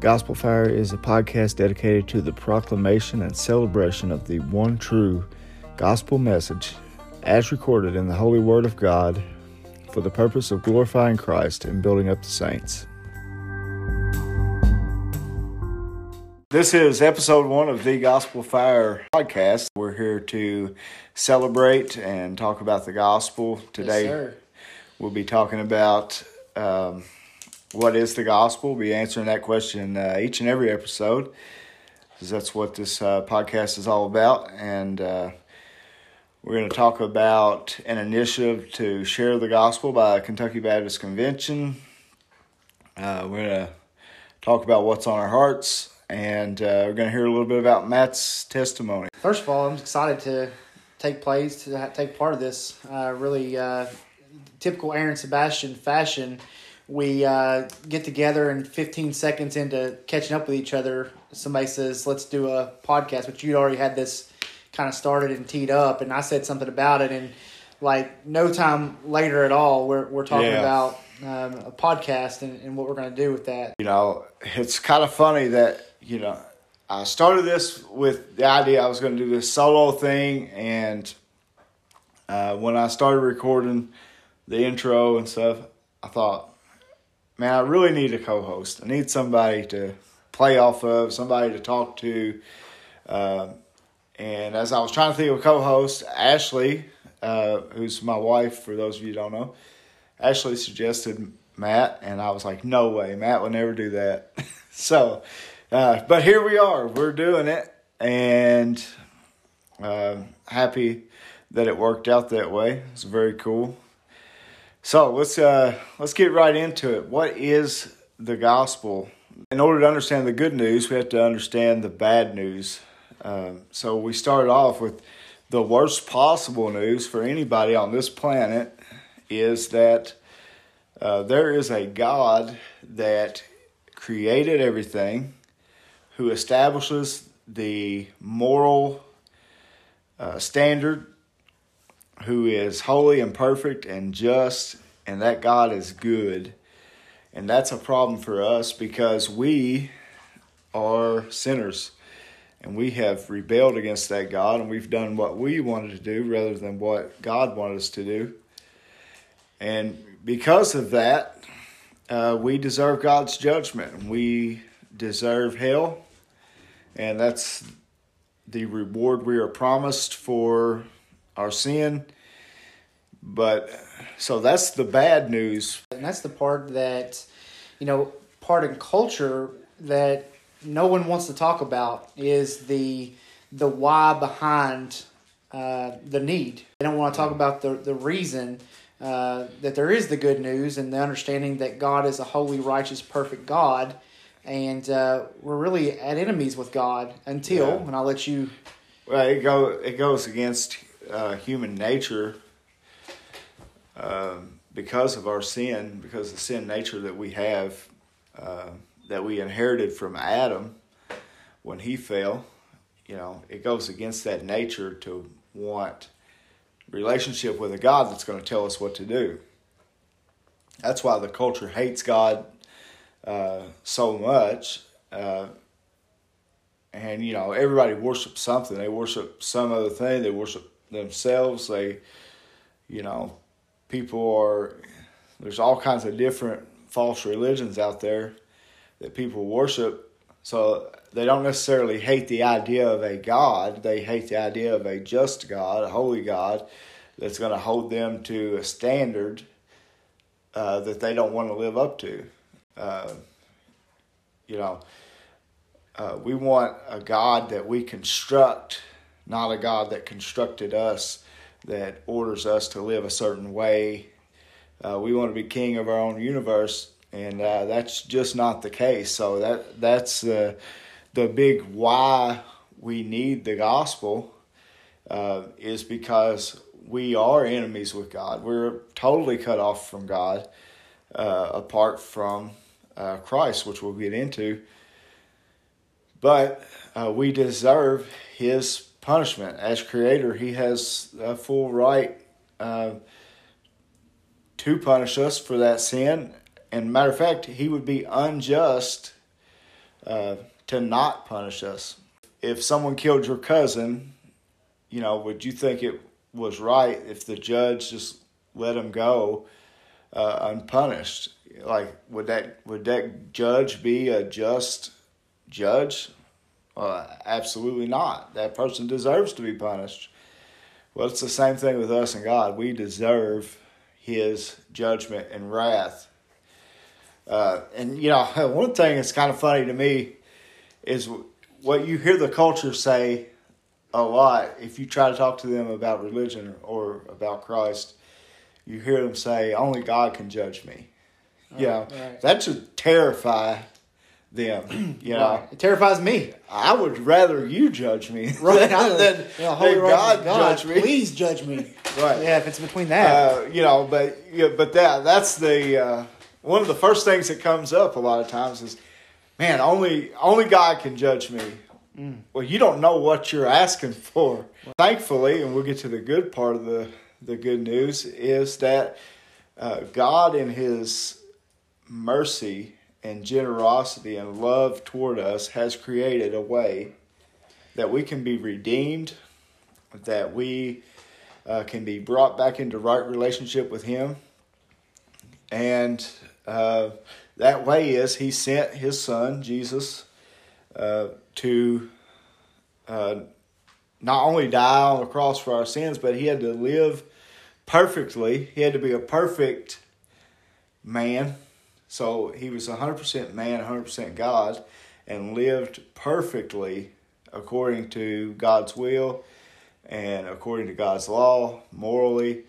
Gospel Fire is a podcast dedicated to the proclamation and celebration of the one true gospel message as recorded in the Holy Word of God for the purpose of glorifying Christ and building up the saints. This is episode one of the Gospel Fire podcast. We're here to celebrate and talk about the gospel. Today, Yes, we'll be talking about um, what is the gospel. We'll be answering that question uh, each and every episode because that's what this uh, podcast is all about. And uh, we're going to talk about an initiative to share the gospel by Kentucky Baptist Convention. Uh, we're going to talk about what's on our hearts, and uh, we're going to hear a little bit about Matt's testimony. First of all, I'm excited to take place to take part of this. Uh, really typical Aaron Sebastian fashion. We uh, get together and 15 seconds into catching up with each other, somebody says, "Let's do a podcast." But you'd already had this kind of started and teed up, and I said something about it, and like no time later at all, we're we're talking Yeah. about um, a podcast and, and what we're going to do with that. you know, it's kind of funny that, you know, I started this with the idea I was going to do this solo thing. And uh, when I started recording the intro and stuff, I thought, man, I really need a co host. I need somebody to play off of, somebody to talk to. Um, and as I was trying to think of a co host, Ashley, uh, who's my wife, for those of you don't know, Ashley suggested Matt, and I was like, no way, Matt would never do that. so, uh, but here we are, we're doing it, and um happy that it worked out that way. It's very cool. So let's uh, let's get right into it. What is the gospel? In order to understand the good news, we have to understand the bad news. Um, so we started off with the worst possible news for anybody on this planet is that uh, there is a God that created everything, who establishes the moral uh, standard, who is holy and perfect and just, and that God is good. And that's a problem for us because we are sinners and we have rebelled against that God and we've done what we wanted to do rather than what God wanted us to do. And because of that, uh, we deserve God's judgment. We deserve hell, and that's the reward we are promised for our sin. But so that's the bad news. And that's the part that, you know, part in culture that no one wants to talk about is the the why behind uh, the need. They don't want to talk about the the reason uh, that there is the good news and the understanding that God is a holy, righteous, perfect God, and uh, we're really at enemies with God until. Yeah. And I'll let you. Well, it go it goes against uh, human nature um, because of our sin, because the sin nature that we have, uh, that we inherited from Adam when he fell. You know, it goes against that nature to want relationship with a God that's going to tell us what to do. That's why the culture hates God uh, so much. Uh, and you know everybody worships something they worship some other thing they worship themselves they you know people are there's all kinds of different false religions out there that people worship. So they don't necessarily hate the idea of a god. They hate the idea of a just god a holy god that's going to hold them to a standard uh, that they don't want to live up to. Uh, you know uh, we want a God that we construct, not a God that constructed us, that orders us to live a certain way. Uh, we want to be king of our own universe, and uh, that's just not the case. So that that's the the big why we need the gospel uh, is because we are enemies with God. We're totally cut off from God, uh, apart from uh, Christ, which we'll get into but uh, we deserve his punishment as creator he has a full right uh, to punish us for that sin and matter of fact he would be unjust uh, to not punish us. If someone killed your cousin, you know, would you think it was right if the judge just let him go uh, unpunished? Like, would that would that judge be a just judge? Uh, absolutely not. That person deserves to be punished. Well, it's the same thing with us and God. We deserve His judgment and wrath. Uh, and you know, one thing that's kind of funny to me is what you hear the culture say a lot. If you try to talk to them about religion or about Christ, you hear them say, "Only God can judge me." Yeah, right. that should terrify them. You know, right. it terrifies me. I would rather you judge me right. than, than, know, than God, God, judge me. Please judge me. right. Yeah, if it's between that. Uh, you know, but yeah, but that that's the uh, one of the first things that comes up a lot of times is, man, only only God can judge me. Mm. Well, you don't know what you're asking for. Thankfully, and we'll get to the good part of the the good news is that uh, God in His mercy and generosity and love toward us has created a way that we can be redeemed, that we uh, can be brought back into right relationship with Him. And uh, that way is He sent His Son, Jesus, uh, to uh, not only die on the cross for our sins, but He had to live perfectly. He had to be a perfect man so he was 100% man, 100% God, and lived perfectly according to God's will and according to God's law, morally.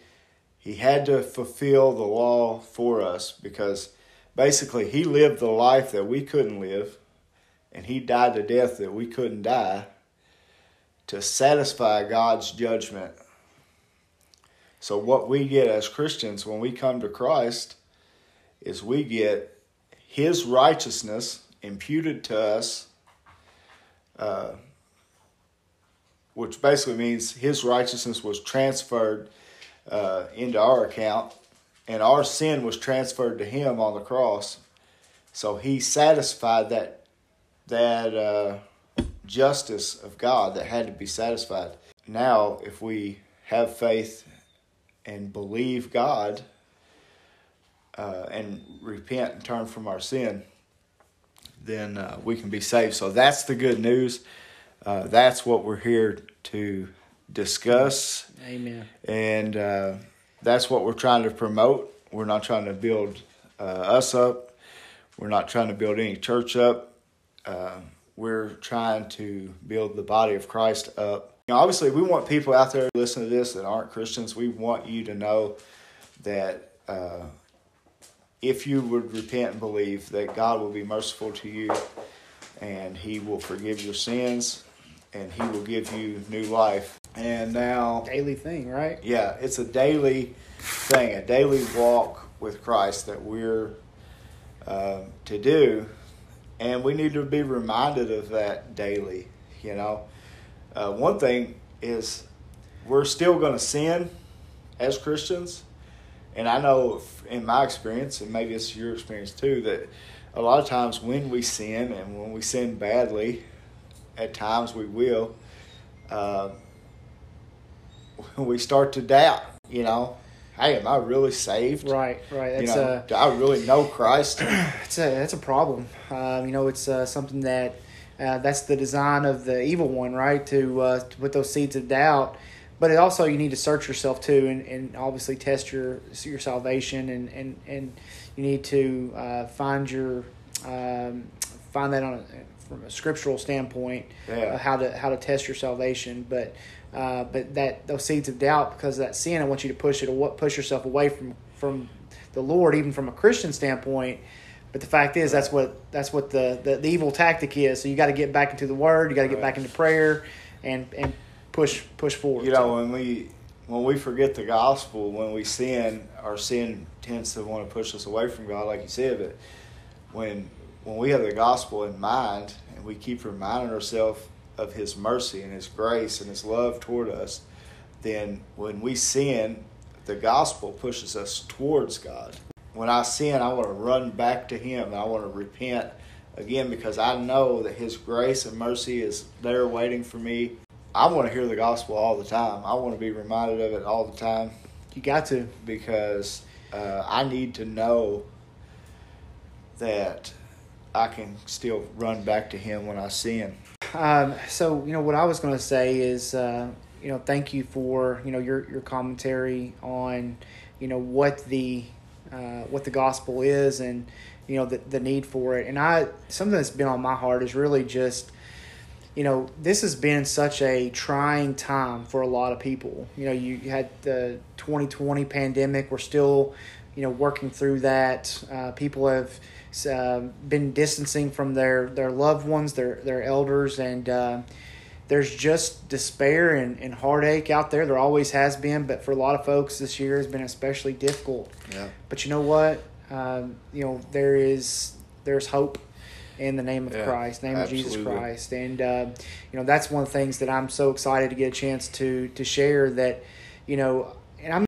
He had to fulfill the law for us because basically he lived the life that we couldn't live and he died the death that we couldn't die to satisfy God's judgment. So, what we get as Christians when we come to Christ is we get his righteousness imputed to us, uh, which basically means his righteousness was transferred uh, into our account, and our sin was transferred to him on the cross. So he satisfied that that uh, justice of God that had to be satisfied. Now, if we have faith and believe God uh, and repent and turn from our sin, then uh, we can be saved. So that's the good news. Uh, that's what we're here to discuss. Amen. And uh, that's what we're trying to promote. We're not trying to build uh, us up. We're not trying to build any church up. Uh, we're trying to build the body of Christ up. You know, obviously, we want people out there listening to this that aren't Christians. We want you to know that uh, if you would repent and believe that God will be merciful to you and He will forgive your sins and He will give you new life. And now, daily thing, right? Yeah, it's a daily thing, a daily walk with Christ that we're uh, to do, and we need to be reminded of that daily. You know, uh, one thing is we're still going to sin as Christians and I know in my experience, and maybe it's your experience too, that a lot of times when we sin and when we sin badly, at times we will, uh, we start to doubt, you know, hey, am I really saved? Right, right. That's you know, a, do I really know Christ? it's a that's a problem. Um, you know, it's uh, something that uh, that's the design of the evil one, right? To uh, to put those seeds of doubt but it also you need to search yourself too and, and obviously test your your salvation and and, and you need to uh, find your um, find that on a, from a scriptural standpoint yeah. how to how to test your salvation but uh, but that those seeds of doubt because of that sin I want you to push it push yourself away from from the Lord even from a Christian standpoint but the fact is, that's what that's what the, the, the evil tactic is. So you got to get back into the Word. You got to get right. back into prayer, and and push push forward. You know, when we when we forget the gospel, when we sin, our sin tends to want to push us away from God, like you said. But when when we have the gospel in mind and we keep reminding ourselves of His mercy and His grace and His love toward us, then when we sin, the gospel pushes us towards God. When I sin, I want to run back to Him. and I want to repent again because I know that His grace and mercy is there waiting for me. I want to hear the gospel all the time. I want to be reminded of it all the time. You got to because uh, I need to know that I can still run back to Him when I sin. Um, so you know what I was going to say is uh, you know thank you for you know your your commentary on you know what the uh, what the gospel is and you know the the need for it and I something that's been on my heart is really just you know this has been such a trying time for a lot of people you know you, had the 2020 pandemic we're still you know working through that uh, people have uh, been distancing from their, their loved ones, their their elders, and uh, there's just despair and, and heartache out there. There always has been, but for a lot of folks, this year has been especially difficult. Yeah. But you know what? Um, you know there is there's hope in the name of Yeah, Christ, name absolutely. of Jesus Christ, and uh, you know that's one of the things that I'm so excited to get a chance to to share. That you know, and I'm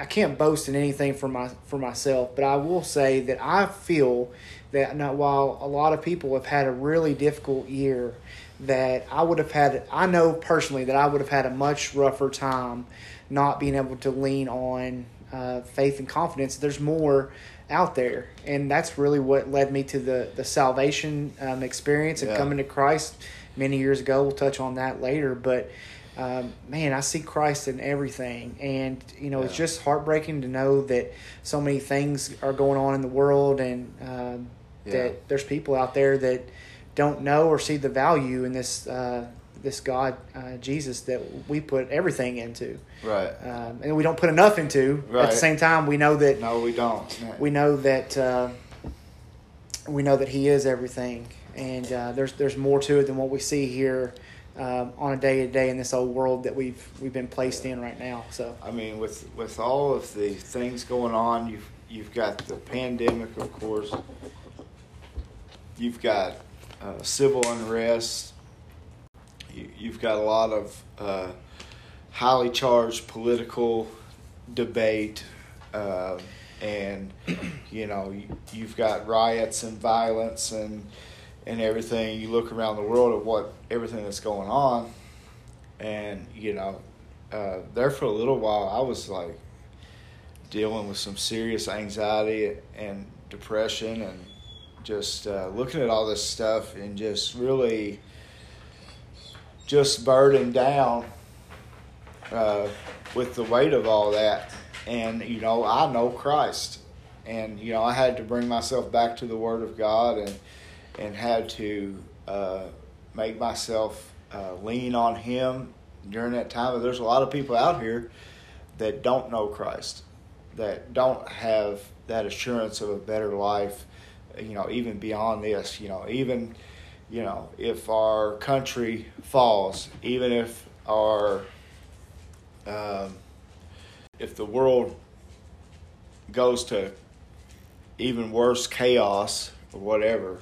I can't boast in anything for my for myself, but I will say that I feel that now, while a lot of people have had a really difficult year, that I would have had. I know personally that I would have had a much rougher time not being able to lean on uh, faith and confidence. There's more out there, and that's really what led me to the the salvation um, experience and Yeah. coming to Christ many years ago. We'll touch on that later, but um, man, I see Christ in everything, and you know it's just heartbreaking to know that so many things are going on in the world, and um, Yeah. that there's people out there that don't know or see the value in this uh, this God uh, Jesus that we put everything into, Right. um, and we don't put enough into. At the same time, we know that No, we don't. we know that uh, we know that He is everything, and uh, there's there's more to it than what we see here um, on a day to day in this old world that we've we've been placed in right now. So I mean, with with all of the things going on, you've you've got the pandemic, of course. You've got uh, civil unrest. You, you've got a lot of uh, highly charged political debate, uh, and you know you, you've got riots and violence and and everything. You look around the world at what everything that's going on, and you know uh, there for a little while, I was like dealing with some serious anxiety and depression, and just uh, looking at all this stuff and just really just burdened down uh, with the weight of all that. And you know, I know Christ, and you know, I had to bring myself back to the Word of God, and and had to uh, make myself uh, lean on Him during that time. There's a lot of people out here that don't know Christ, that don't have that assurance of a better life. You know, even beyond this. You know, even you know, if our country falls, even if our um, if the world goes to even worse chaos or whatever,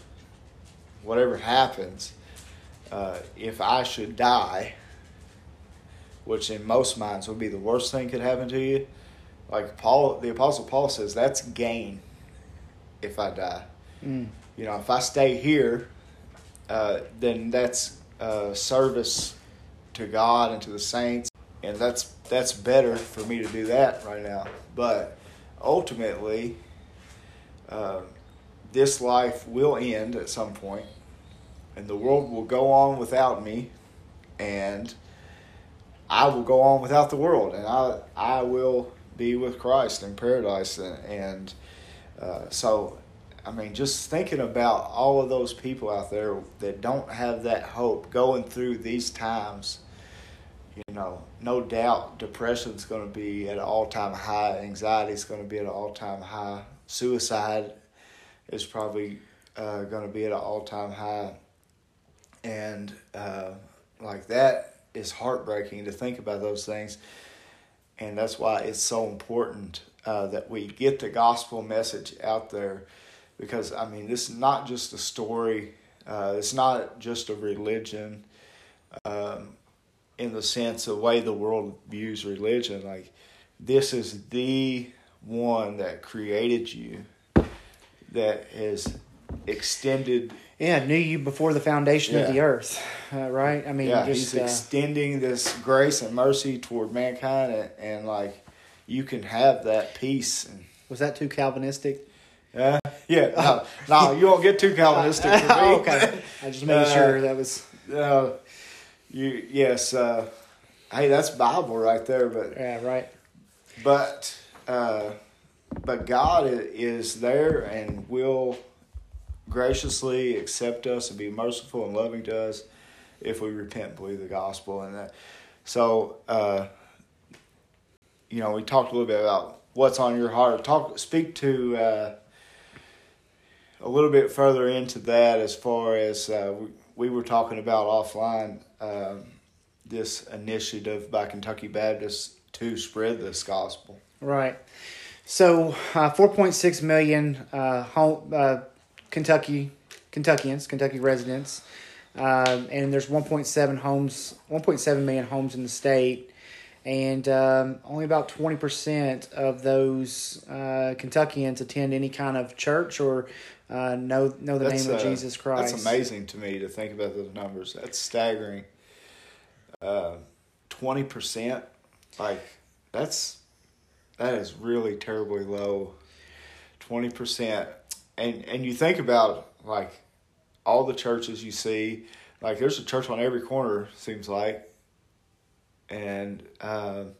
whatever happens, uh, if I should die, which in most minds would be the worst thing could happen to you, like Paul, the Apostle Paul says, that's gain if I die. mm, You know, if I stay here, uh, then that's uh, service to God and to the saints, and that's that's better for me to do that right now. But ultimately, uh, this life will end at some point, and the world will go on without me, and I will go on without the world, and I I will be with Christ in paradise, and, and uh, so I mean, just thinking about all of those people out there that don't have that hope going through these times, you know, no doubt depression's going to be at an all time high, anxiety's going to be at an all time high, suicide is probably uh, going to be at an all time high. And uh, like that is heartbreaking to think about those things. And that's why it's so important uh, that we get the gospel message out there because I mean, this is not just a story. Uh, it's not just a religion, um, in the sense of the way the world views religion. Like, this is the one that created you, that has extended. Yeah, knew you before the foundation of the earth, uh, right? I mean, Yeah, just he's uh, extending this grace and mercy toward mankind, and, and like you can have that peace. And, was that too Calvinistic? yeah, yeah. No, no, you won't get too Calvinistic for me. Oh, okay, I just made Uh, sure that was Uh, you yes. Uh, hey, that's Bible right there. But yeah, right. but uh, but God is there and will graciously accept us and be merciful and loving to us if we repent and believe the gospel and that. So uh, you know, we talked a little bit about what's on your heart. Talk, speak to uh, a little bit further into that as far as uh, we, we were talking about offline. Um, this initiative by Kentucky Baptists to spread this gospel. Right. So, uh, 4.6 million uh, home, uh, Kentucky Kentuckians, Kentucky residents, um, and there's 1.7 homes, 1.7 million homes in the state, and um, only about 20% of those uh, Kentuckians attend any kind of church or uh, know know the name of uh, Jesus Christ. That's amazing to me to think about those numbers. That's staggering. Uh, Twenty percent, like that's that is really terribly low. Twenty percent, and and you think about like all the churches you see, like there's a church on every corner. Seems like, and um,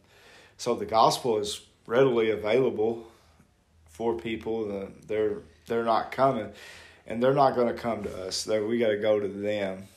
so the gospel is readily available for people. Uh, they're they're not coming, and they're not going to come to us. They, we got to go to them.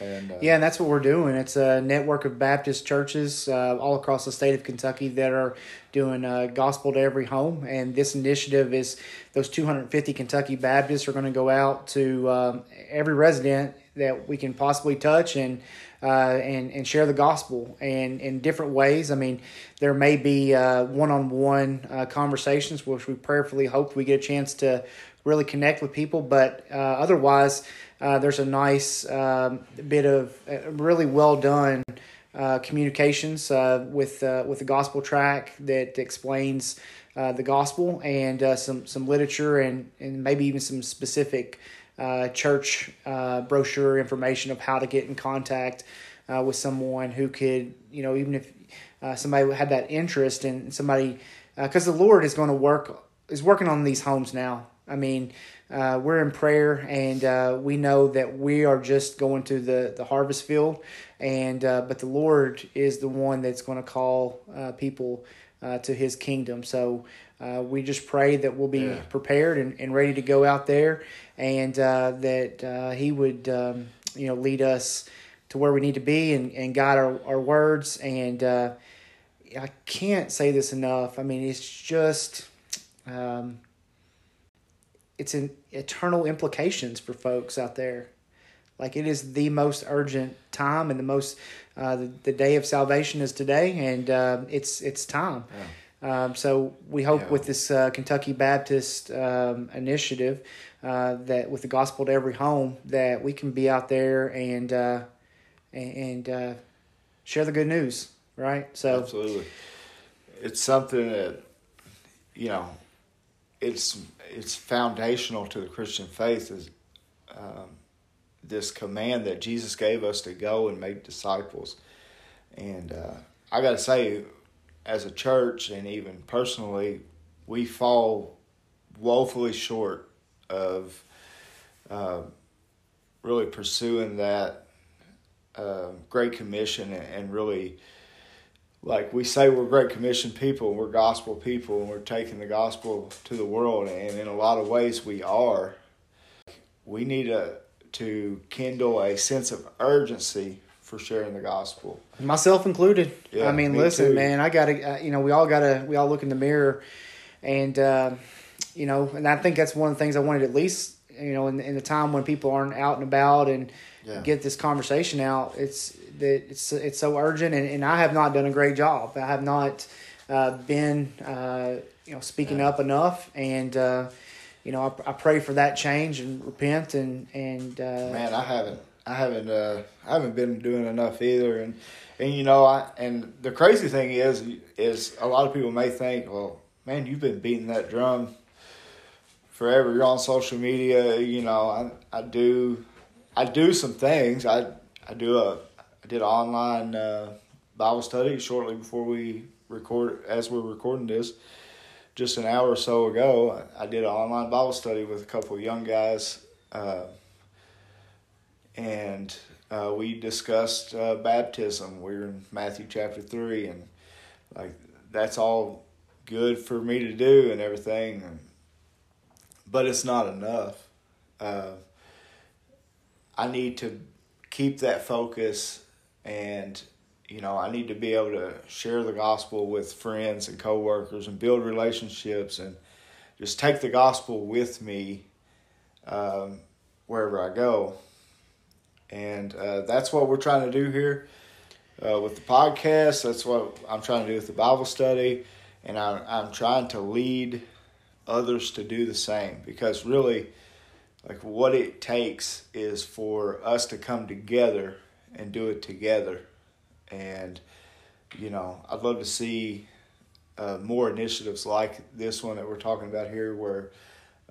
And uh, Yeah, and that's what we're doing. It's a network of Baptist churches uh, all across the state of Kentucky that are doing uh, gospel to every home. And this initiative is those 250 Kentucky Baptists are going to go out to um, every resident that we can possibly touch and uh, and and share the gospel and in different ways. I mean, there may be one on one conversations, which we prayerfully hope we get a chance to really connect with people. But uh, otherwise, uh, there's a nice um, bit of uh, really well done uh, communications uh, with uh, with the gospel track that explains uh, the gospel and uh, some some literature and and maybe even some specific uh, church uh, brochure information of how to get in contact uh, with someone who could you know even if uh, somebody had that interest and somebody because the Lord is going to work is working on these homes now. I mean, uh, we're in prayer, and uh, we know that we are just going to the, the harvest field, and uh, but the Lord is the one that's going to call uh, people uh, to His kingdom. So uh, we just pray that we'll be Yeah. prepared and, and ready to go out there, and uh, that uh, He would um, you know lead us to where we need to be and, and guide our, our words. And uh, I can't say this enough. I mean, it's just. Um, it's an eternal implications for folks out there. Like it is the most urgent time, and the most uh, the, the day of salvation is today, and uh, it's it's time. Um, so we hope Yeah. with this uh, Kentucky Baptist um, initiative uh, that with the gospel to every home that we can be out there and uh, and, and uh, share the good news, right? So Absolutely. It's something that you know, it's it's foundational to the Christian faith is um, this command that Jesus gave us to go and make disciples. And uh, I got to say, as a church and even personally, we fall woefully short of uh, really pursuing that uh, Great Commission and, and really like we say we're great commission people we're gospel people and we're taking the gospel to the world and in a lot of ways we are we need to to kindle a sense of urgency for sharing the gospel myself included. Yeah, I mean, me listen, too. man, I gotta, uh, you know, we all gotta, we all look in the mirror, and uh, you know, and I think that's one of the things I wanted at least, you know, in, in the time when people aren't out and about and Yeah. get this conversation out. It's that it's it's so urgent, and, and I have not done a great job. I have not uh, been, uh, you know, speaking Yeah. up enough, and uh, you know, I, I pray for that change and repent and and uh, man i haven't i haven't uh i haven't been doing enough either and and you know i and the crazy thing is is a lot of people may think well man you've been beating that drum forever. You're on social media. You know, I I do I do some things. I I do a I did an online uh, Bible study shortly before we record as we're recording this. Just an hour or so ago, I did an online Bible study with a couple of young guys, uh, and uh, we discussed uh, baptism. We are in Matthew chapter three, and like that's all good for me to do and everything, and, but it's not enough. Uh, I need to keep that focus and you know I need to be able to share the gospel with friends and coworkers and build relationships and just take the gospel with me um, wherever I go. And uh, that's what we're trying to do here uh, with the podcast. That's what I'm trying to do with the Bible study. And I, I'm trying to lead others to do the same because really, like, what it takes is for us to come together and do it together. And, you know, I'd love to see uh, more initiatives like this one that we're talking about here where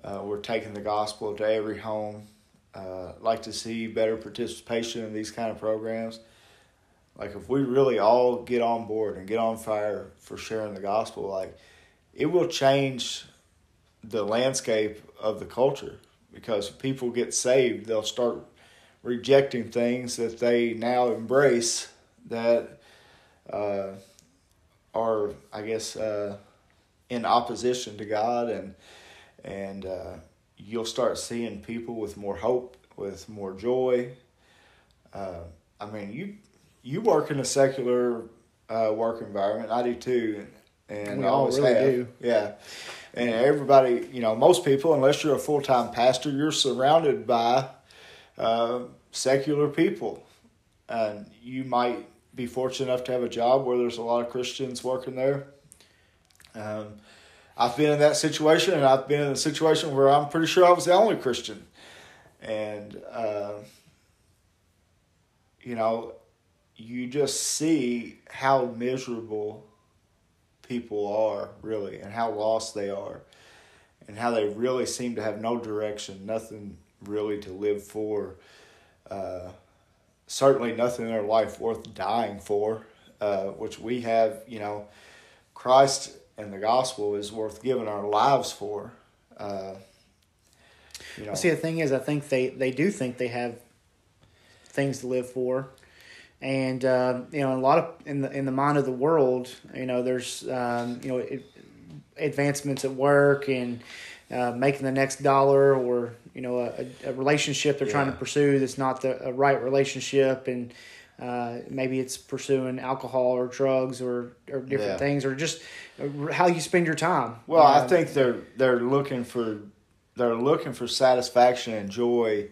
uh, we're taking the gospel to every home. Uh, like to see better participation in these kind of programs. Like if we really all get on board and get on fire for sharing the gospel, like it will change the landscape of the culture because people get saved, they'll start rejecting things that they now embrace that uh, are, I guess, uh, in opposition to God, and and uh, you'll start seeing people with more hope, with more joy. Uh, I mean, you you work in a secular uh, work environment. I do too, and We I always really have. do. Yeah, and everybody, you know, most people, unless you're a full time pastor, you're surrounded by uh, secular people, and you might be fortunate enough to have a job where there's a lot of Christians working there. Um, I've been in that situation, and I've been in a situation where I'm pretty sure I was the only Christian, and uh, you know, you just see how miserable people are really, and how lost they are, and how they really seem to have no direction, nothing really to live for. Uh, certainly nothing in their life worth dying for, uh, which we have, you know, Christ and the gospel is worth giving our lives for. Uh, you know, See, the thing is, I think they, they do think they have things to live for, and uh, you know, a lot of in the in the mind of the world, you know, there's um, you know it, advancements at work and uh, making the next dollar, or you know, a, a relationship they're trying to pursue that's not the a right relationship, and uh, maybe it's pursuing alcohol or drugs or or different Yeah. things, or just uh, how you spend your time. Well, I Uh, think they're they're looking for they're looking for satisfaction and joy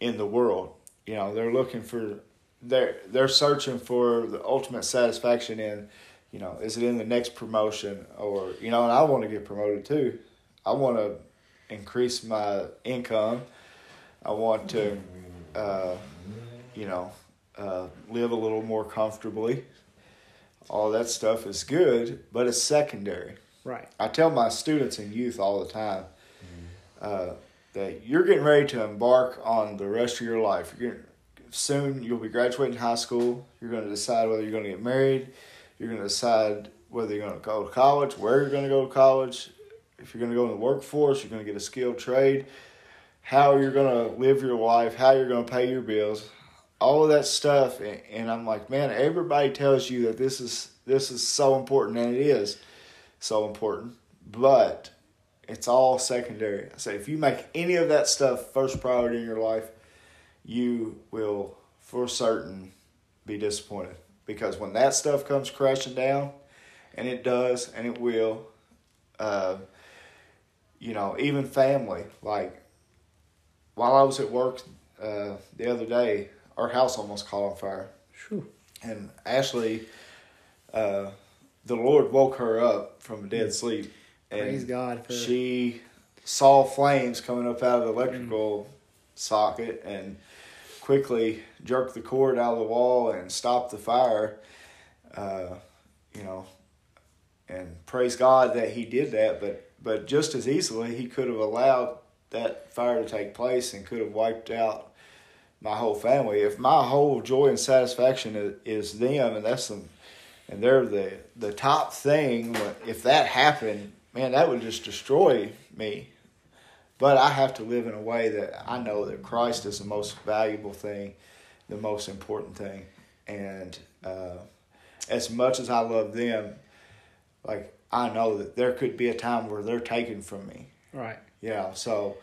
in the world. You know, they're looking for they're they're searching for the ultimate satisfaction in, you know, is it in the next promotion or you know, and I want to get promoted too. I want to increase my income. I want to, uh, you know, uh, live a little more comfortably. All that stuff is good, but it's secondary. right. I tell my students and youth all the time uh, that you're getting ready to embark on the rest of your life. You're soon you'll be graduating high school. You're going to decide whether you're going to get married. You're going to decide whether you're going to go to college, where you're going to go to college. If you're going to go in the workforce, you're going to get a skilled trade. How you're going to live your life, how you're going to pay your bills, all of that stuff. And, and I'm like, man, everybody tells you that this is this is so important, and it is so important, but it's all secondary. I say if you make any of that stuff first priority in your life, you will for certain be disappointed because when that stuff comes crashing down, and it does, and it will, uh, you know, even family. Like while I was at work uh, the other day, our house almost caught on fire Phew. and Ashley, uh, the Lord woke her up from a dead sleep, and Praise God for- she saw flames coming up out of the electrical socket and quickly jerked the cord out of the wall and stopped the fire. Uh, you know, and praise God that He did that, but but just as easily he could have allowed that fire to take place and could have wiped out my whole family. If my whole joy and satisfaction is, is them, and that's them, and they're the the top thing. If that happened, man, that would just destroy me. But I have to live in a way that I know that Christ is the most valuable thing, the most important thing, and uh, as much as I love them, like I know that there could be a time where they're taken from me. Right. Yeah. So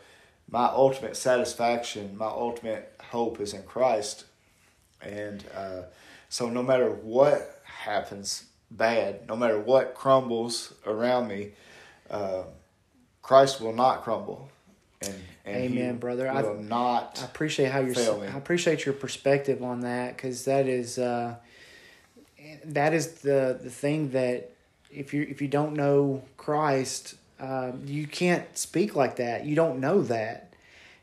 my ultimate satisfaction, my ultimate hope is in Christ, and uh, so no matter what happens bad, no matter what crumbles around me, uh, Christ will not crumble. And, and Amen, brother. I not. I appreciate how you're. I appreciate your perspective on that because that is uh, that is the the thing that if you if you don't know Christ, uh, you can't speak like that. You don't know that,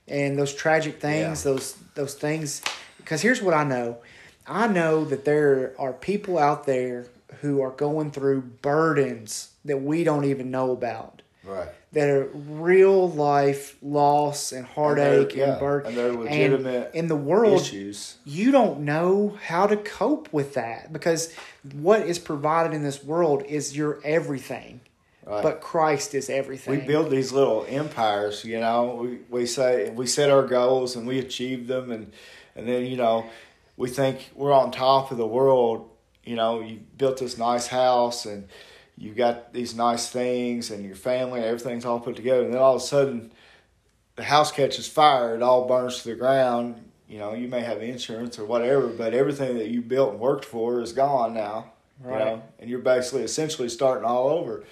and those tragic things, yeah. those those things. Because here's what I know: I know that there are people out there who are going through burdens that we don't even know about. Right. That are real life loss and heartache and, yeah, and burden. And they're legitimate and in the world issues. You don't know how to cope with that because what is provided in this world is your everything. Right. But Christ is everything. We build these little empires, you know. We we say we set our goals and we achieve them and and then, you know, we think we're on top of the world. You know, you built this nice house and you got these nice things and your family, everything's all put together, and then all of a sudden the house catches fire, it all burns to the ground. You know, you may have insurance or whatever, but everything that you built and worked for is gone now. Right. You know, and you're basically essentially starting all over.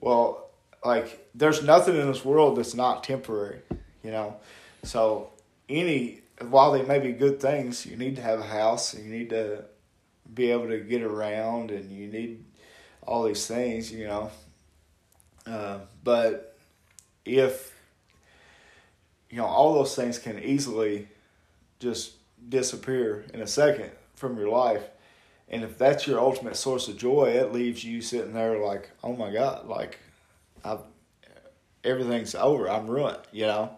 Well, like there's nothing in this world that's not temporary, you know. So any while they may be good things, you need to have a house and you need to be able to get around and you need all these things, you know. Uh, but if you know all those things can easily just disappear in a second from your life, and if that's your ultimate source of joy, it leaves you sitting there like, oh my god, like I've everything's over, I'm ruined, you know.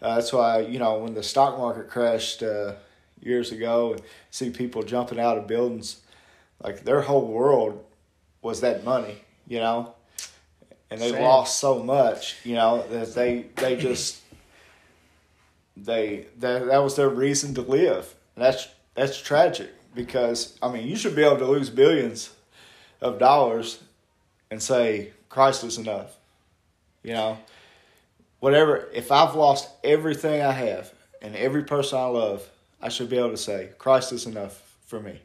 Uh, that's why you know when the stock market crashed uh, years ago, and see people jumping out of buildings, like their whole world was that money, you know, and they Same. lost so much, you know, that they they just they that that was their reason to live. that's that's tragic because I mean you should be able to lose billions of dollars and say Christ is enough, you know whatever, if I've lost everything I have and every person I love, I should be able to say, Christ is enough for me.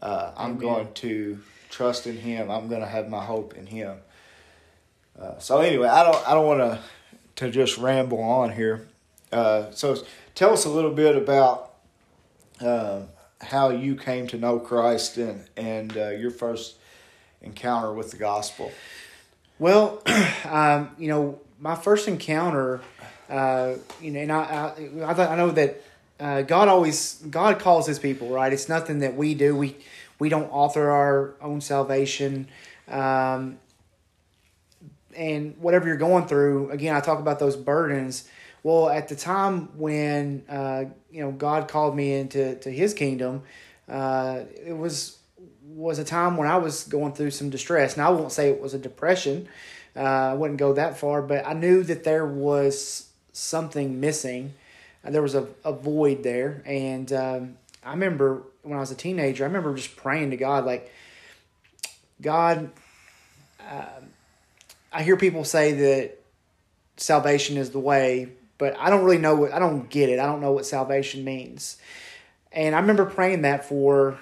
Uh, I'm going to trust in Him. I'm going to have my hope in Him. Uh, so anyway, I don't I don't want to to just ramble on here. Uh, so tell us a little bit about uh, how you came to know Christ and and uh, your first encounter with the gospel. Well, um, you know, my first encounter, uh, you know, and I, I, I, know that uh, God always God calls His people, right? It's nothing that we do. We we don't author our own salvation. Um, and whatever you're going through, again, I talk about those burdens. Well, at the time when uh, you know God called me into to His kingdom, uh, it was was a time when I was going through some distress. Now I won't say it was a depression, uh, I wouldn't go that far, but I knew that there was something missing. There was a, a void there. And um, I remember when I was a teenager, I remember just praying to God, like, God, uh, I hear people say that salvation is the way, but I don't really know what, I don't get it. I don't know what salvation means. And I remember praying that for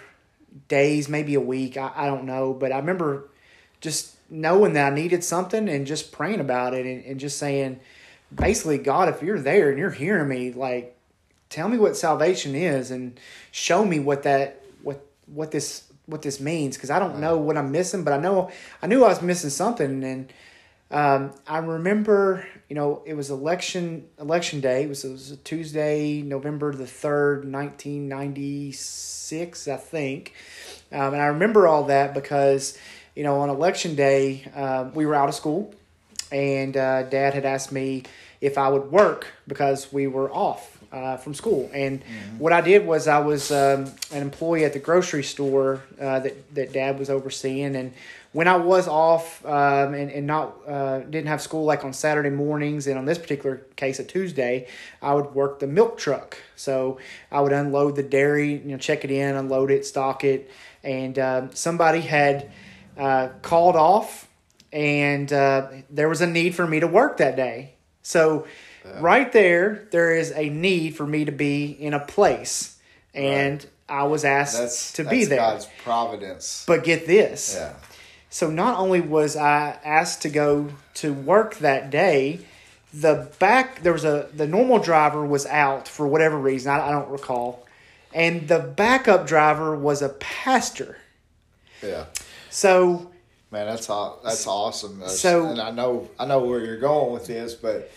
days, maybe a week. I, I don't know. But I remember just knowing that I needed something and just praying about it and, and just saying, basically, God, if you're there and you're hearing me, like, tell me what salvation is and show me what that what what this what this means because I don't know what I'm missing, but I know I knew I was missing something and. Um, I remember, you know, it was election election day. It was, it was a Tuesday, November the third, nineteen ninety six, I think. Um, and I remember all that because you know, on election day, uh, we were out of school. and uh, Dad had asked me if I would work because we were off uh, from school. And what I did was I was um, an employee at the grocery store uh, that that Dad was overseeing, and when I was off um, and and not uh, didn't have school like on Saturday mornings, and on this particular case a Tuesday, I would work the milk truck. So I would unload the dairy, you know, check it in, unload it, stock it, and um, somebody had uh, called off, and uh, there was a need for me to work that day. So right there, there is a need for me to be in a place, and I was asked That's to that's be there. God's providence. But get this. yeah. So not only was I asked to go to work that day, the back there was a the normal driver was out for whatever reason I, I don't recall, and the backup driver was a pastor. Yeah. So Man, that's aw- that's awesome. That's- So- and I know I know where you're going with this, but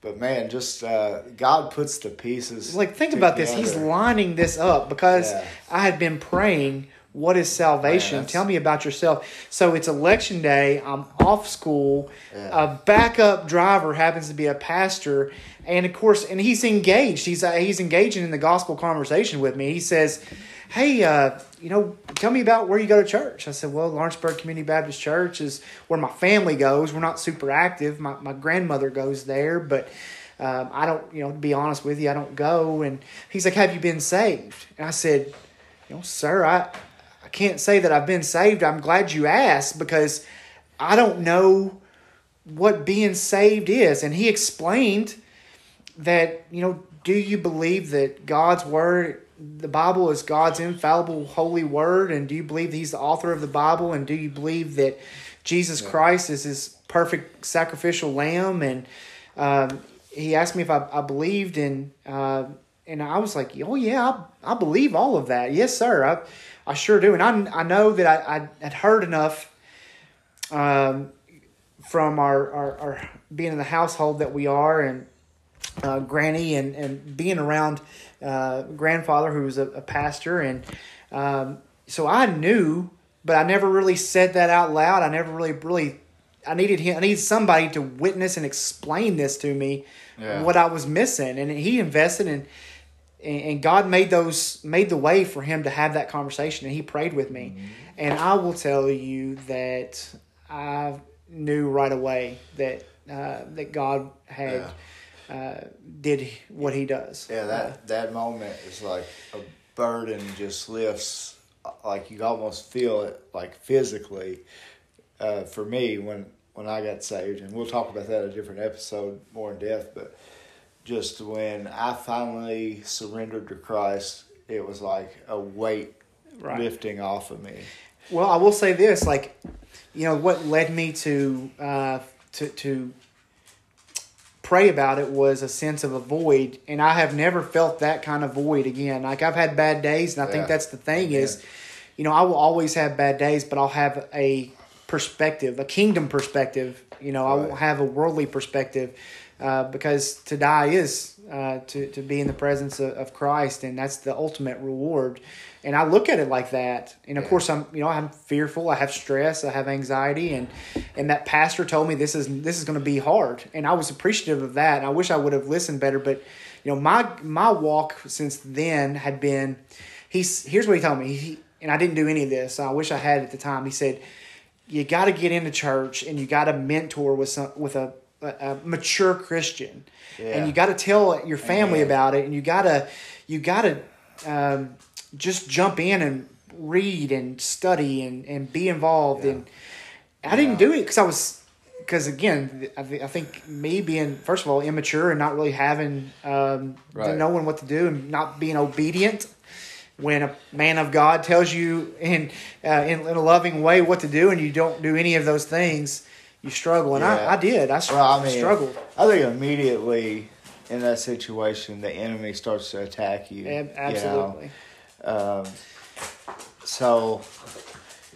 but man, just uh, God puts the pieces. like think about this. He's lining this up because Yeah. I had been praying. What is salvation? Man, Tell me about yourself. So it's election day. I'm off school. Yeah. A backup driver happens to be a pastor, and of course, and he's engaged. He's uh, he's engaging in the gospel conversation with me. He says, "Hey, uh, you know, tell me about where you go to church." I said, "Well, Lawrenceburg Community Baptist Church is where my family goes. We're not super active. My my grandmother goes there, but." Um, I don't, you know, to be honest with you, I don't go. And he's like, "Have you been saved?" And I said, "You know, sir, I, I can't say that I've been saved. I'm glad you asked because I don't know what being saved is." And he explained that, you know, do you believe that God's word, the Bible, is God's infallible, holy word, and do you believe He's the author of the Bible, and do you believe that Jesus Christ is His perfect sacrificial lamb? And um, he asked me if I, I believed in, uh, and I was like, oh yeah, I, I believe all of that. Yes, sir, I, I sure do. And I, I know that I, I had heard enough um, from our, our, our being in the household that we are, and uh, Granny, and, and being around uh, grandfather who was a, a pastor, and um, so I knew, but I never really said that out loud. I never really really I needed him. I needed somebody to witness and explain this to me, Yeah. what I was missing, and he invested in. And and God made those made the way for him to have that conversation, and he prayed with me. And I will tell you that I knew right away that uh, that God had uh, did what He does. Yeah, that that moment is like a burden just lifts. Like you almost feel it, like physically. Uh, for me, when when I got saved, and we'll talk about that in a different episode more in depth. But just when I finally surrendered to Christ, it was like a weight Right. lifting off of me. Well, I will say this: like, you know, what led me to uh, to to pray about it was a sense of a void, and I have never felt that kind of void again. Like I've had bad days, and I Yeah. think that's the thing is, you know, I will always have bad days, but I'll have a perspective, a kingdom perspective. You know, i won't have a worldly perspective. Uh, because to die is uh, to, to be in the presence of, of Christ, and that's the ultimate reward. And I look at it like that. And of Yeah. course, I'm you know I'm fearful. I have stress. I have anxiety, and and that pastor told me this is this is going to be hard, and I was appreciative of that. And I wish I would have listened better. But you know, my my walk since then had been. He's here's what he told me. He, and I didn't do any of this. So I wish I had at the time. He said, "You got to get into church, and you got to mentor with some with a, a, mature Christian, Yeah. and you got to tell your family Amen. about it, and you got to you got to um, just jump in and read and study and, and be involved. Yeah. And I didn't do it because I was because again I, thi- I think me being first of all immature and not really having um, Right. knowing what to do and not being obedient when a man of God tells you in, uh, in in a loving way what to do and you don't do any of those things, you struggle. And Yeah. I, I did. I, str- Well, I mean, struggled. I think immediately in that situation, the enemy starts to attack you. Absolutely. you know? Um, so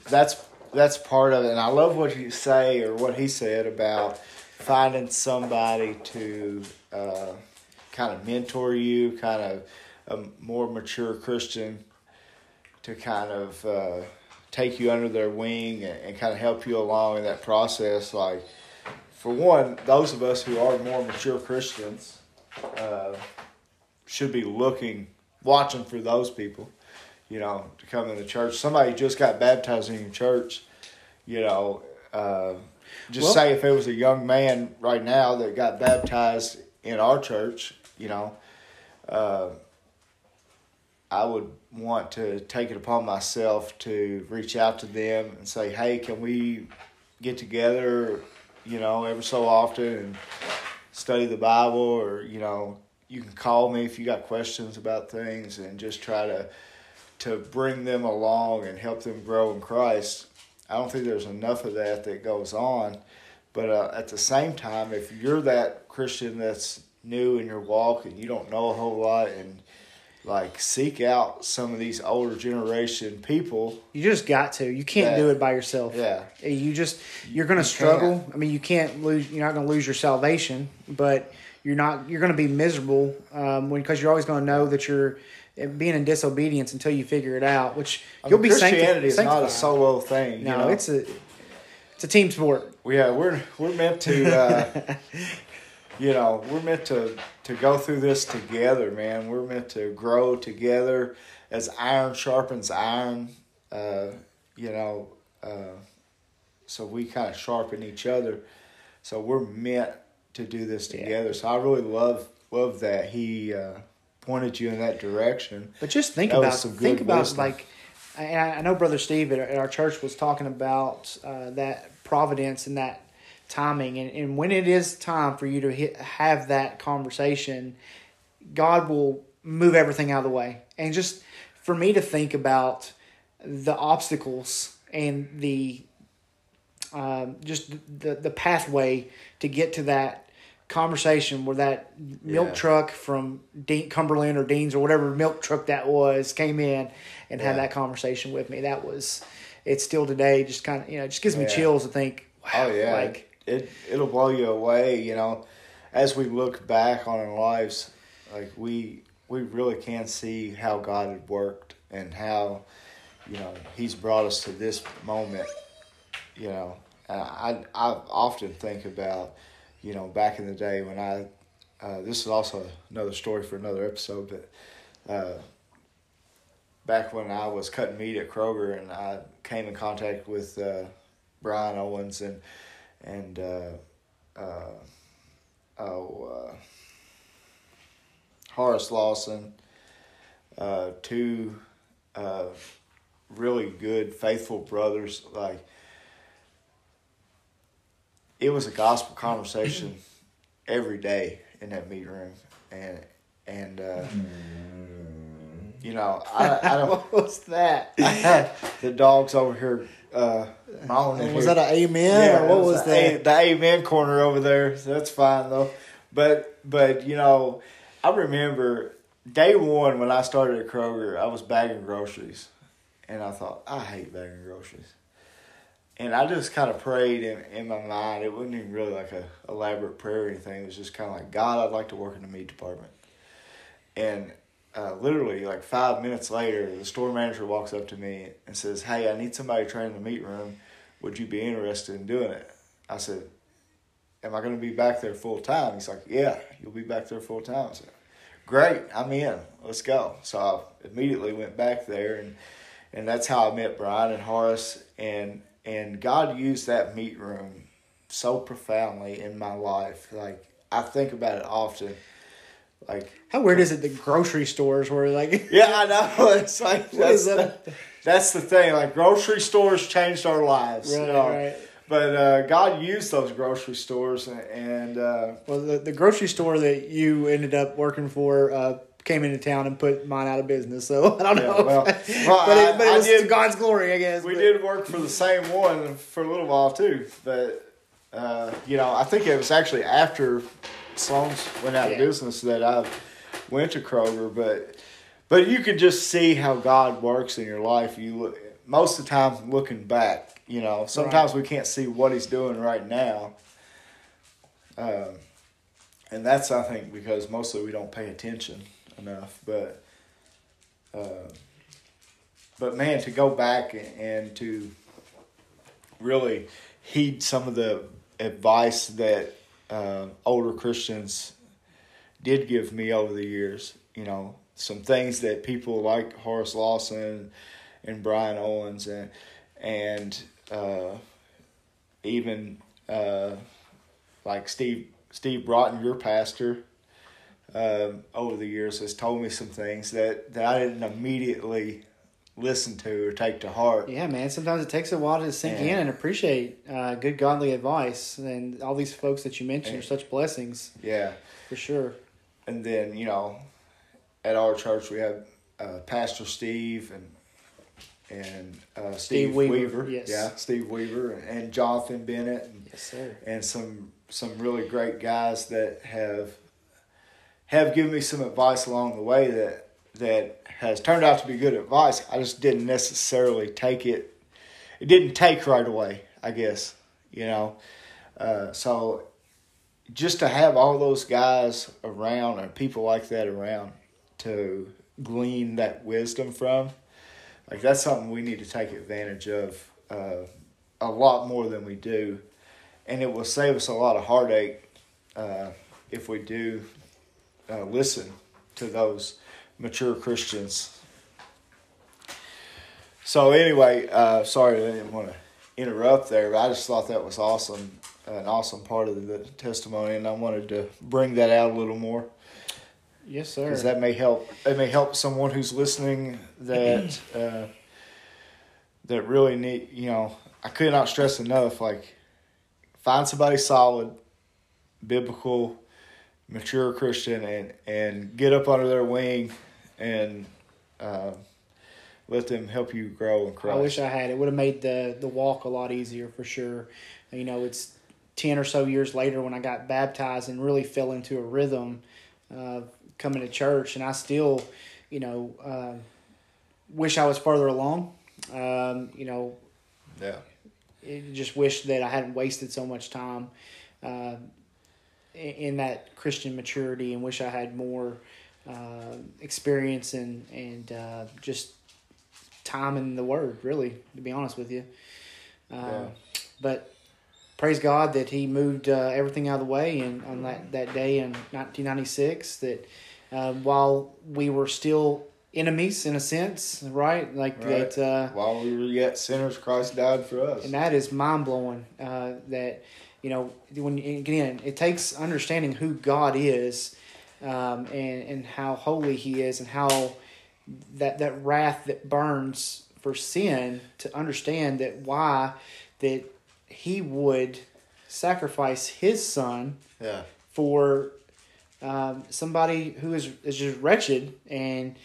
that's that's part of it, and I love what you say or what he said about finding somebody to uh, kind of mentor you, kind of a more mature Christian to kind of uh, take you under their wing and, and kind of help you along in that process. Like for one, those of us who are more mature Christians uh, should be looking, watching for those people, you know, to come into church. Somebody just got baptized in your church, you know. Uh, just Well- say if it was a young man right now that got baptized in our church, you know, uh, I would want to take it upon myself to reach out to them and say, "Hey, can we get together, you know, every so often and study the Bible or, you know, you can call me if you got questions about things and just try to to bring them along and help them grow in Christ." I don't think there's enough of that that goes on. But uh, at the same time, if you're that Christian that's new in your walk and you don't know a whole lot and like seek out some of these older generation people. You just got to. You can't Yeah. do it by yourself. Yeah. You just you're going to You struggle. I mean, you can't lose. You're not going to lose your salvation, but you're not. You're going to be miserable um, because you're always going to know that you're eh, being in disobedience until you figure it out. Which I you'll mean, be sancti- Christianity is not a solo thing. No, you know? it's a it's a team sport. yeah, we're we're meant to uh, you know, we're meant to to go through this together, man. We're meant to grow together as iron sharpens iron. Uh, you know, uh, so we kind of sharpen each other. So we're meant to do this Yeah. together. So I really love love that he uh, pointed you in that direction. But just think That about think about wisdom. like I, I know Brother Steve at our, at our church was talking about uh, that providence and that timing, and, and when it is time for you to hit, have that conversation, God will move everything out of the way, and just for me to think about the obstacles and the um, just the the pathway to get to that conversation where that milk Yeah. truck from Dean, Cumberland or Dean's or whatever milk truck that was came in and had that conversation with me. That was it's still today just kind of you know just gives me Yeah. chills to think. Oh, wow, Oh yeah, like it it'll blow you away. You know, as we look back on our lives, like we we really can see how God had worked and how you know He's brought us to this moment. You know, I I often think about you know back in the day when I uh, this is also another story for another episode, but. Uh, Back when I was cutting meat at Kroger, and I came in contact with uh, Brian Owens and and uh, uh, oh, uh, Horace Lawson, two really good, faithful brothers. Like it was a gospel conversation every day in that meeting room, and and uh, you know I, I don't. what was that? the dogs over here uh, was here. that an amen or what was the that? A- the amen corner over there. So that's fine though. But but you know, I remember day one when I started at Kroger, I was bagging groceries, and I thought I hate bagging groceries. And I just kind of prayed in, in my mind. It wasn't even really like a elaborate prayer or anything. It was just kind of like God, I'd like to work in the meat department. And uh, literally, like five minutes later, the store manager walks up to me and says, "Hey, I need somebody to train in the meat room. Would you be interested in doing it?" I said, "Am I going to be back there full time?" He's like, "Yeah, you'll be back there full time." I said, "Great, I'm in. Let's go." So I immediately went back there, and and that's how I met Brian and Horace, and and God used that meat room so profoundly in my life. Like I think about it often. Like How weird is it the grocery stores were like yeah, I know. It's like that's the, that's the thing. Like grocery stores changed our lives. you Right, know. right. But uh, God used those grocery stores, and, and uh, Well, the, the grocery store that you ended up working for uh, came into town and put mine out of business. So I don't Yeah, know. well- but well, it, I- but it was did- to God's glory, I guess. we but- did work for the same one for a little while too. But uh, you know, I think it was actually after Sloan's went out Yeah. of business that I went to Kroger. But but you could just see how God works in your life. You look most of the time looking back. You know, sometimes we can't see what He's doing right now. Um, and that's I think because mostly we don't pay attention enough. But uh, but man, to go back and, to really heed some of the advice that uh, older Christians did give me over the years. You know, some things that people like Horace Lawson and Brian Owens and and uh, even uh, like Steve Steve Broughton, your pastor, uh, over the years has told me some things that, that I didn't immediately listen to or take to heart. Yeah, man. Sometimes it takes a while to sink Yeah. in and appreciate uh, good godly advice. And all these folks that you mentioned are such blessings Yeah. for sure. and then you know at our church we have uh, pastor steve and and uh, steve, Steve Weaver, weaver, yes. yeah steve weaver and jonathan bennett and, Yes, sir. and some some really great guys that have have given me some advice along the way that that has turned out to be good advice. I just didn't necessarily take it it didn't take right away i guess you know? Uh, so just to have all those guys around and people like that around to glean that wisdom from, like that's something we need to take advantage of uh, a lot more than we do, and it will save us a lot of heartache uh, if we do uh, listen to those mature Christians. So anyway, uh, sorry I didn't want to interrupt there, but I just thought that was awesome, an awesome part of the testimony, and I wanted to bring that out a little more Yes, sir. because that may help. It may help someone who's listening that uh, that really need. You know, I could not stress enough. Like, find somebody solid, biblical, mature Christian, and and get up under their wing, and uh, let them help you grow in Christ. I wish I had. It would have made the the walk a lot easier for sure. You know, it's ten or so years later when I got baptized and really fell into a rhythm uh, coming to church, and I still, you know, uh, wish I was further along. Um, you know, yeah, just wish that I hadn't wasted so much time uh, in, that Christian maturity, and wish I had more uh, experience and and uh, just time in the Word. Really, to be honest with you, uh, Yeah. but praise God that He moved uh, everything out of the way, and on that that day in nineteen ninety six, that uh, while we were still enemies in a sense, right? Like Right. that. Uh, while we were yet sinners, Christ died for us. and that is mind blowing. Uh, that you know, when again, it takes understanding who God is, um, and and how holy He is, and how that that wrath that burns for sin to understand that why that He would sacrifice His Son yeah, for um, somebody who is, is just wretched and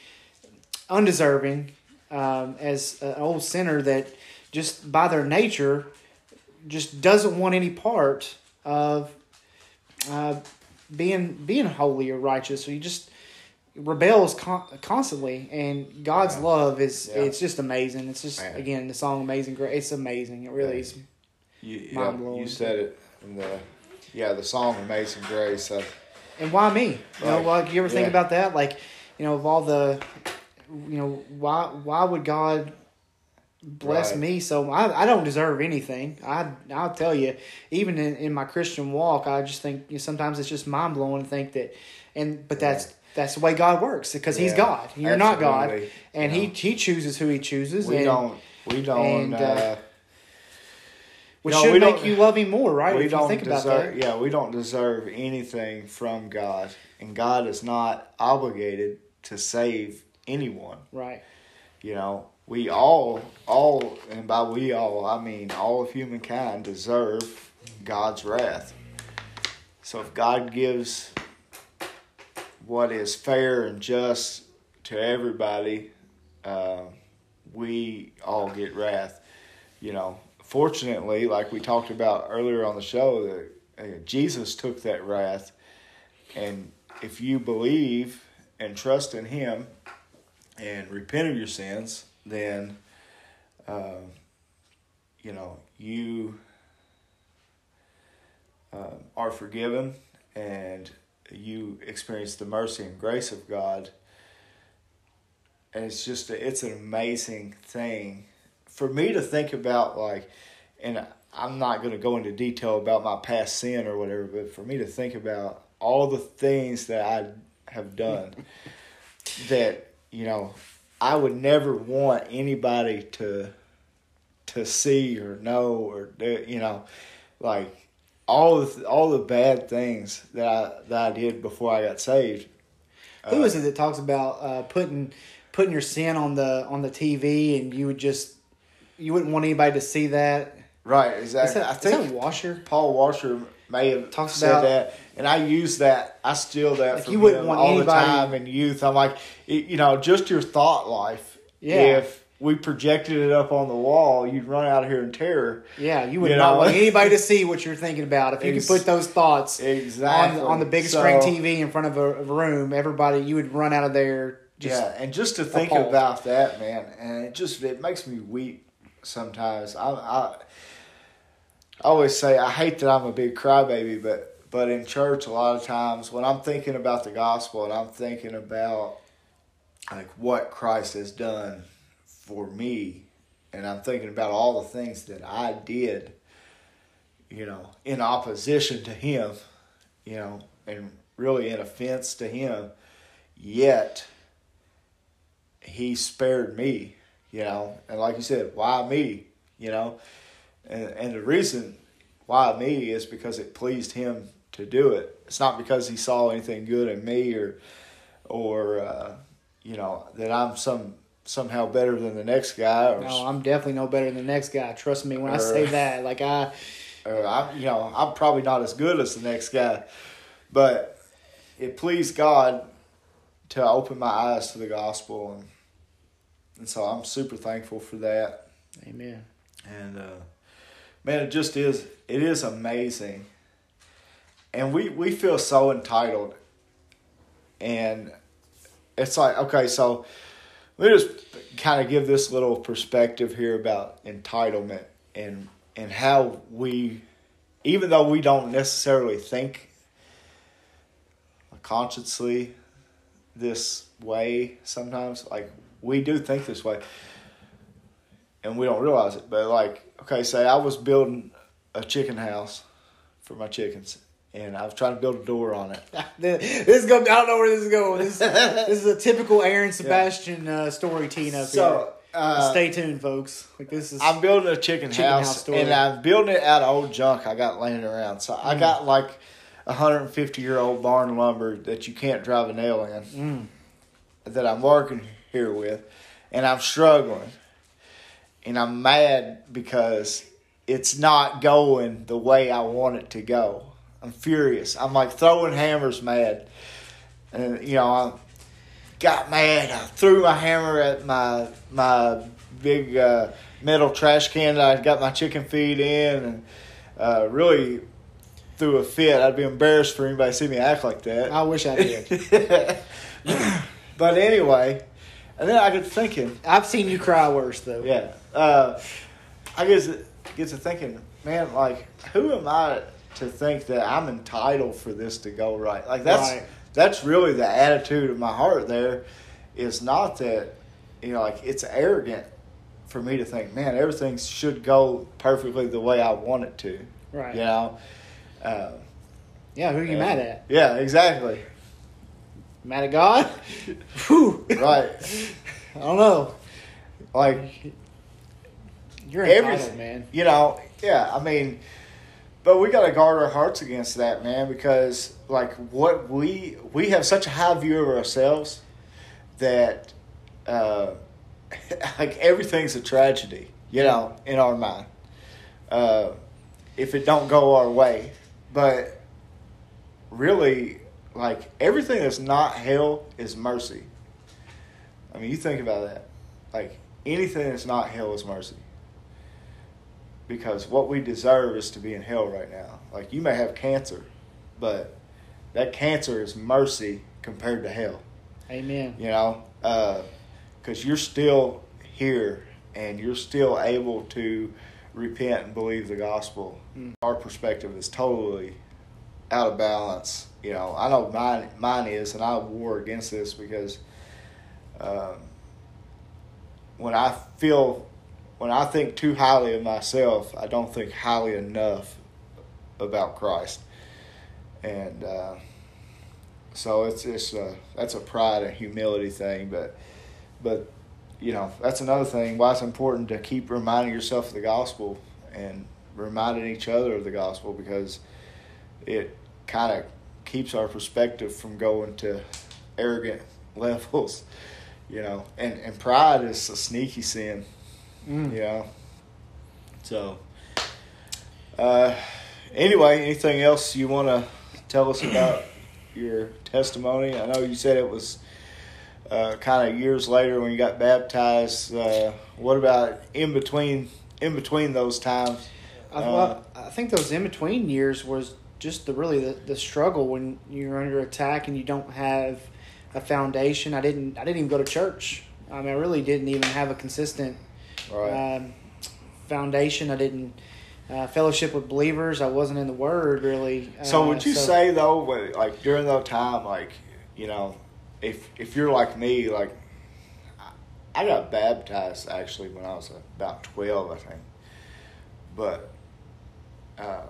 undeserving um, as an old sinner that just by their nature just doesn't want any part of uh, being being holy or righteous. So he just rebels con- constantly, and God's Yeah. love is Yeah. it's just amazing. It's just Man. again the song "Amazing Grace." It's amazing. It really Yeah. is. you, yeah, Mind-blowing. you said it in the yeah the song "Amazing Grace." I, And why me? You know, like you ever think about that? Like, you know, of all the, you know, why why would God bless Right. me so? I I don't deserve anything. I I'll tell you, even in, in my Christian walk, I just think you know, sometimes it's just mind blowing to think that, and but that's that's the way God works because He's God. You're not God, and You He. He chooses who He chooses. we and, don't we don't and, uh, uh, which no, should make you love Him more, right? we if don't think about that. yeah we don't deserve anything from God, and God is not obligated to save anyone. Right. You know, we all all and by we all I mean all of humankind deserve God's wrath. So if God gives what is fair and just to everybody, uh, we all get wrath. You know, fortunately, like we talked about earlier on the show, that uh, Jesus took that wrath, and if you believe and trust in Him and repent of your sins, then uh, you know you uh, are forgiven and you experience the mercy and grace of God. And it's just a, it's an amazing thing for me to think about like, and I'm not going to go into detail about my past sin or whatever, but for me to think about all the things that I have done that you know I would never want anybody to to see or know or do, you know like all the all the bad things that I that I did before I got saved. Who is it that talks about uh, putting putting your sin on the on the TV and you would just you wouldn't want anybody to see that? Right, Is exactly. that, I is think that Washer? Paul Washer may have Talks said about- that, and I use that. I steal that Like, from you wouldn't want all anybody- the time in youth. I'm like, you know, just your thought life. Yeah. If we projected it up on the wall, you'd run out of here in terror. Yeah, you would You not know? want anybody to see what you're thinking about. If you Ex- could put those thoughts Exactly on on the biggest So- screen TV in front of a, of a room, everybody you would run out of there. Just yeah, and just to think appalled. about that, man, and it just it makes me weep sometimes. I, I I always say I hate that I'm a big crybaby, but but in church a lot of times when I'm thinking about the gospel and I'm thinking about like what Christ has done for me, and I'm thinking about all the things that I did, you know, in opposition to Him, you know, and really in offense to Him, yet he spared me, you know, and like you said, why me, you know, and and the reason why me is because it pleased him to do it. It's not because he saw anything good in me or or uh, you know that I'm some somehow better than the next guy or no, I'm definitely no better than the next guy. Trust me when I say that. Like I, or I'm you know I'm probably not as good as the next guy, but it pleased God to open my eyes to the gospel and and so I'm super thankful for that. Amen. And uh, man, it just is. It is amazing, and we we feel so entitled. And it's like okay, so let me just kind of give this little perspective here about entitlement and and how we, even though we don't necessarily think consciously this way sometimes, like we do think this way and we don't realize it. But like, okay, say I was building a chicken house for my chickens, and I was trying to build a door on it. this is going. I don't know where this is going. This, this is a typical Aaron Sebastian uh, story team up So uh. Stay tuned, folks. Like this is. I'm building a chicken, Chicken house house, story. and I'm building it out of old junk I got laying around. So I got like a 150 year old barn lumber that you can't drive a nail in. Mm. that I'm working here with, and I'm struggling, and I'm mad because it's not going the way I want it to go. I'm furious. I'm like throwing hammers mad, and you know I got mad. I threw my hammer at my my big uh, metal trash can that I got my chicken feed in, and uh, really threw a fit. I'd be embarrassed for anybody to see me act like that. I wish I did. but anyway, and then I get thinking, I've seen you cry worse though. yeah, uh, I guess get to thinking, man, like who am I to think that I'm entitled for this to go right? Like that's Right. that's really the attitude of my heart. There is not that you know, like it's arrogant for me to think, man, everything should go perfectly the way I want it to. Right. You know. Uh, Yeah, who are you and- mad at? Yeah, exactly. Mad at God? Whew. Right. I don't know. Like You're entitled, everything, man. You know, yeah. I mean, but we got to guard our hearts against that, man, because like what we we have such a high view of ourselves that uh, like everything's a tragedy, you know, in our mind. Uh, if it don't go our way, but really, like everything that's not hell is mercy. I mean, you think about that. Like anything that's not hell is mercy. Because what we deserve is to be in hell right now. Like you may have cancer, but that cancer is mercy compared to hell. Amen. You know, because you're still here and you're still able to repent and believe the gospel. Mm. Our perspective is totally out of balance. You know, I know mine mine is, and I war against this because um, when I feel when I think too highly of myself, I don't think highly enough about Christ, and uh, so it's it's a, that's a pride and humility thing. But but you know that's another thing why it's important to keep reminding yourself of the gospel and reminding each other of the gospel because it kind of keeps our perspective from going to arrogant levels, you know. And and pride is a sneaky sin, Mm. know. So, uh, anyway, anything else you want to tell us about your testimony? I know you said it was uh, kind of years later when you got baptized. Uh, what about in between? In between those times, I, well, I think those in between years was just the really the, the struggle when you're under attack and you don't have a foundation. I didn't I didn't even go to church. I mean, I really didn't even have a consistent right? um, foundation. I didn't uh, fellowship with believers. I wasn't in the Word really. So Uh, would you say though, like during that time, like you know, if if you're like me, like I got baptized actually when I was about twelve, I think, but uh,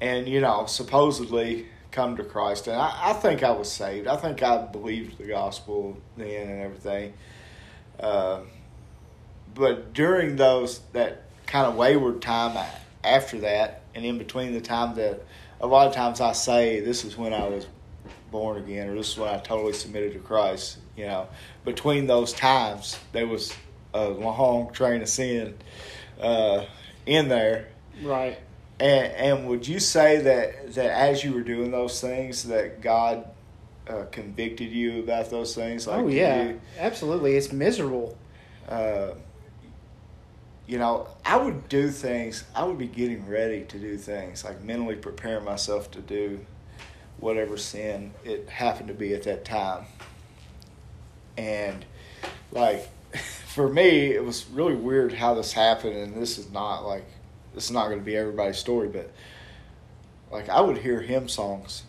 and you know, supposedly come to Christ, and I, I think I was saved. I think I believed the gospel then and everything. Uh, but during those that kind of wayward time after that, and in between the time that a lot of times I say this is when I was born again, or this is when I totally submitted to Christ. You know, between those times there was a long train of sin uh, in there. right? And, and would you say that that as you were doing those things, that God uh, convicted you about those things? oh yeah, you- absolutely. It's miserable. uh, you know, I would do things, I would be getting ready to do things, like mentally preparing myself to do whatever sin it happened to be at that time. And, like, for me, it was really weird how this happened, and this is not like, this is not going to be everybody's story, but, like, I would hear hymn songs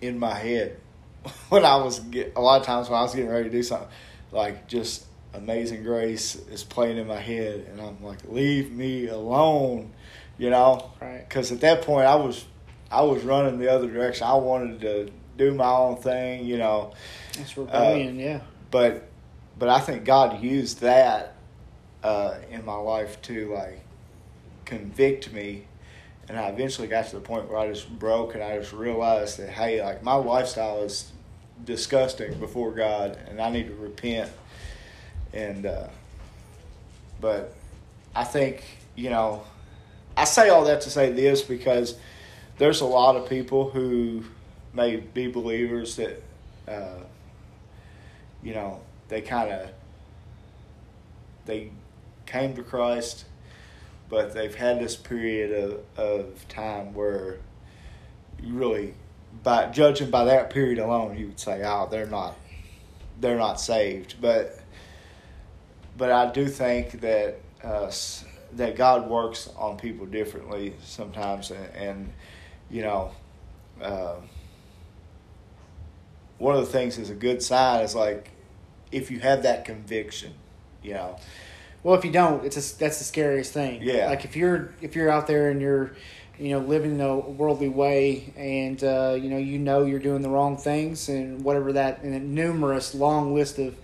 in my head when I was get, a lot of times when I was getting ready to do something, like just Amazing Grace is playing in my head, and I'm like, leave me alone, you know, Right. because at that point I was, I was running the other direction. I wanted to do my own thing, you know, It's rebellion. yeah. but, but I think God used that uh, in my life to like convict me and I eventually got to the point where I just broke and I just realized that hey, like my lifestyle is disgusting before God, and I need to repent. And uh, but I think you know, I say all that to say this because there's a lot of people who may be believers that uh, you know they kind of they came to Christ but they've had this period of, of time where you really by judging by that period alone you would say oh they're not they're not saved. But but I do think that uh, that God works on people differently sometimes and, and you know uh, one of the things is a good sign is like if you have that conviction you know Well, if you don't, it's a, that's the scariest thing. Yeah. Like if you're if you're out there and you're, you know, living in a worldly way, and uh, you know you know you're doing the wrong things, and whatever that, and a numerous long list of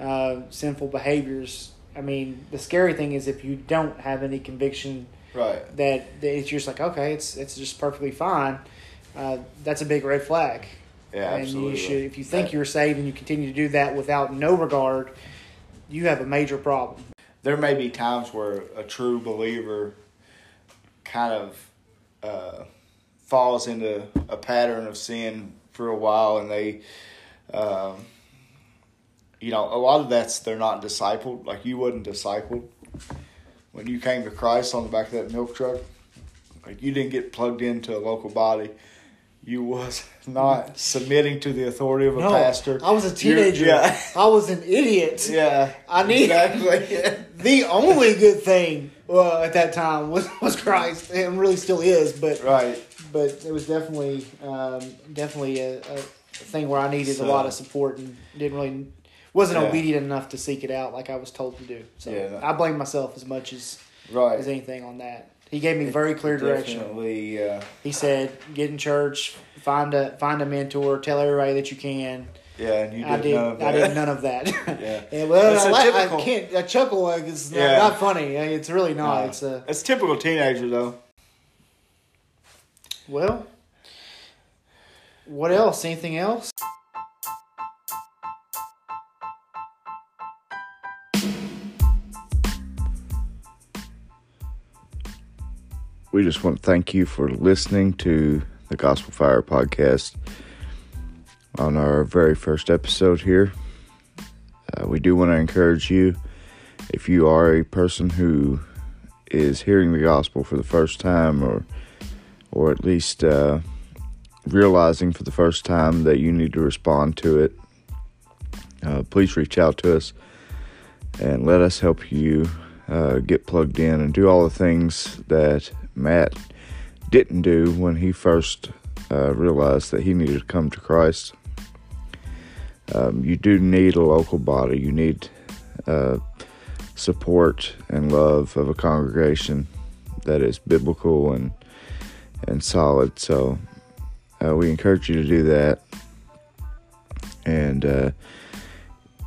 uh, sinful behaviors. I mean, the scary thing is if you don't have any conviction right that, that it's just like okay, it's it's just perfectly fine. Uh, that's a big red flag. yeah and absolutely you should, if you think you're saved and you continue to do that without no regard, you have a major problem. there may be times where a true believer kind of uh, falls into a pattern of sin for a while and they um, you know a lot of that's they're not discipled like you wasn't discipled. When you came to christ on the back of that milk truck like you didn't get plugged into a local body. You was not submitting to the authority of a pastor. I was a You're- teenager. yeah. I was an idiot. yeah I need- exactly. The only good thing uh, at that time was, was Christ, and really still is. But right. but it was definitely um, definitely a, a thing where I needed So- a lot of support and didn't really wasn't Yeah. obedient enough to seek it out like I was told to do. So Yeah, that- I blame myself as much as Right. as anything on that. He gave me very clear direction. Uh, He said, "Get in church, find a find a mentor, tell everybody that you can." yeah, and you did I did. none of that. I did none of that. Yeah. And, well, That's I, I can't. I chuckle like it's not, Yeah. not funny. It's really not. Nah. It's a It's typical teenager though. well. What else? Anything else? We just want to thank you for listening to the Gospel Fire podcast on our very first episode here. Uh, we do want to encourage you if you are a person who is hearing the gospel for the first time or or at least uh, realizing for the first time that you need to respond to it, uh, please reach out to us and let us help you uh, get plugged in and do all the things that Matt didn't do when he first uh, realized that he needed to come to Christ. Um, you do need a local body. You need uh, support and love of a congregation that is biblical and and solid. So uh, we encourage you to do that. And uh,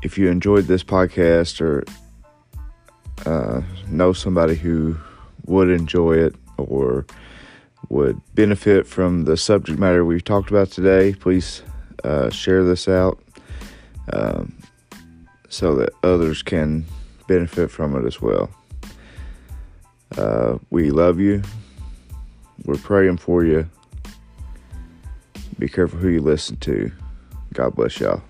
if you enjoyed this podcast or uh, know somebody who would enjoy it or would benefit from the subject matter we've talked about today, please uh, share this out um, so that others can benefit from it as well. Uh, we love you. We're praying for you. Be careful who you listen to. God bless y'all.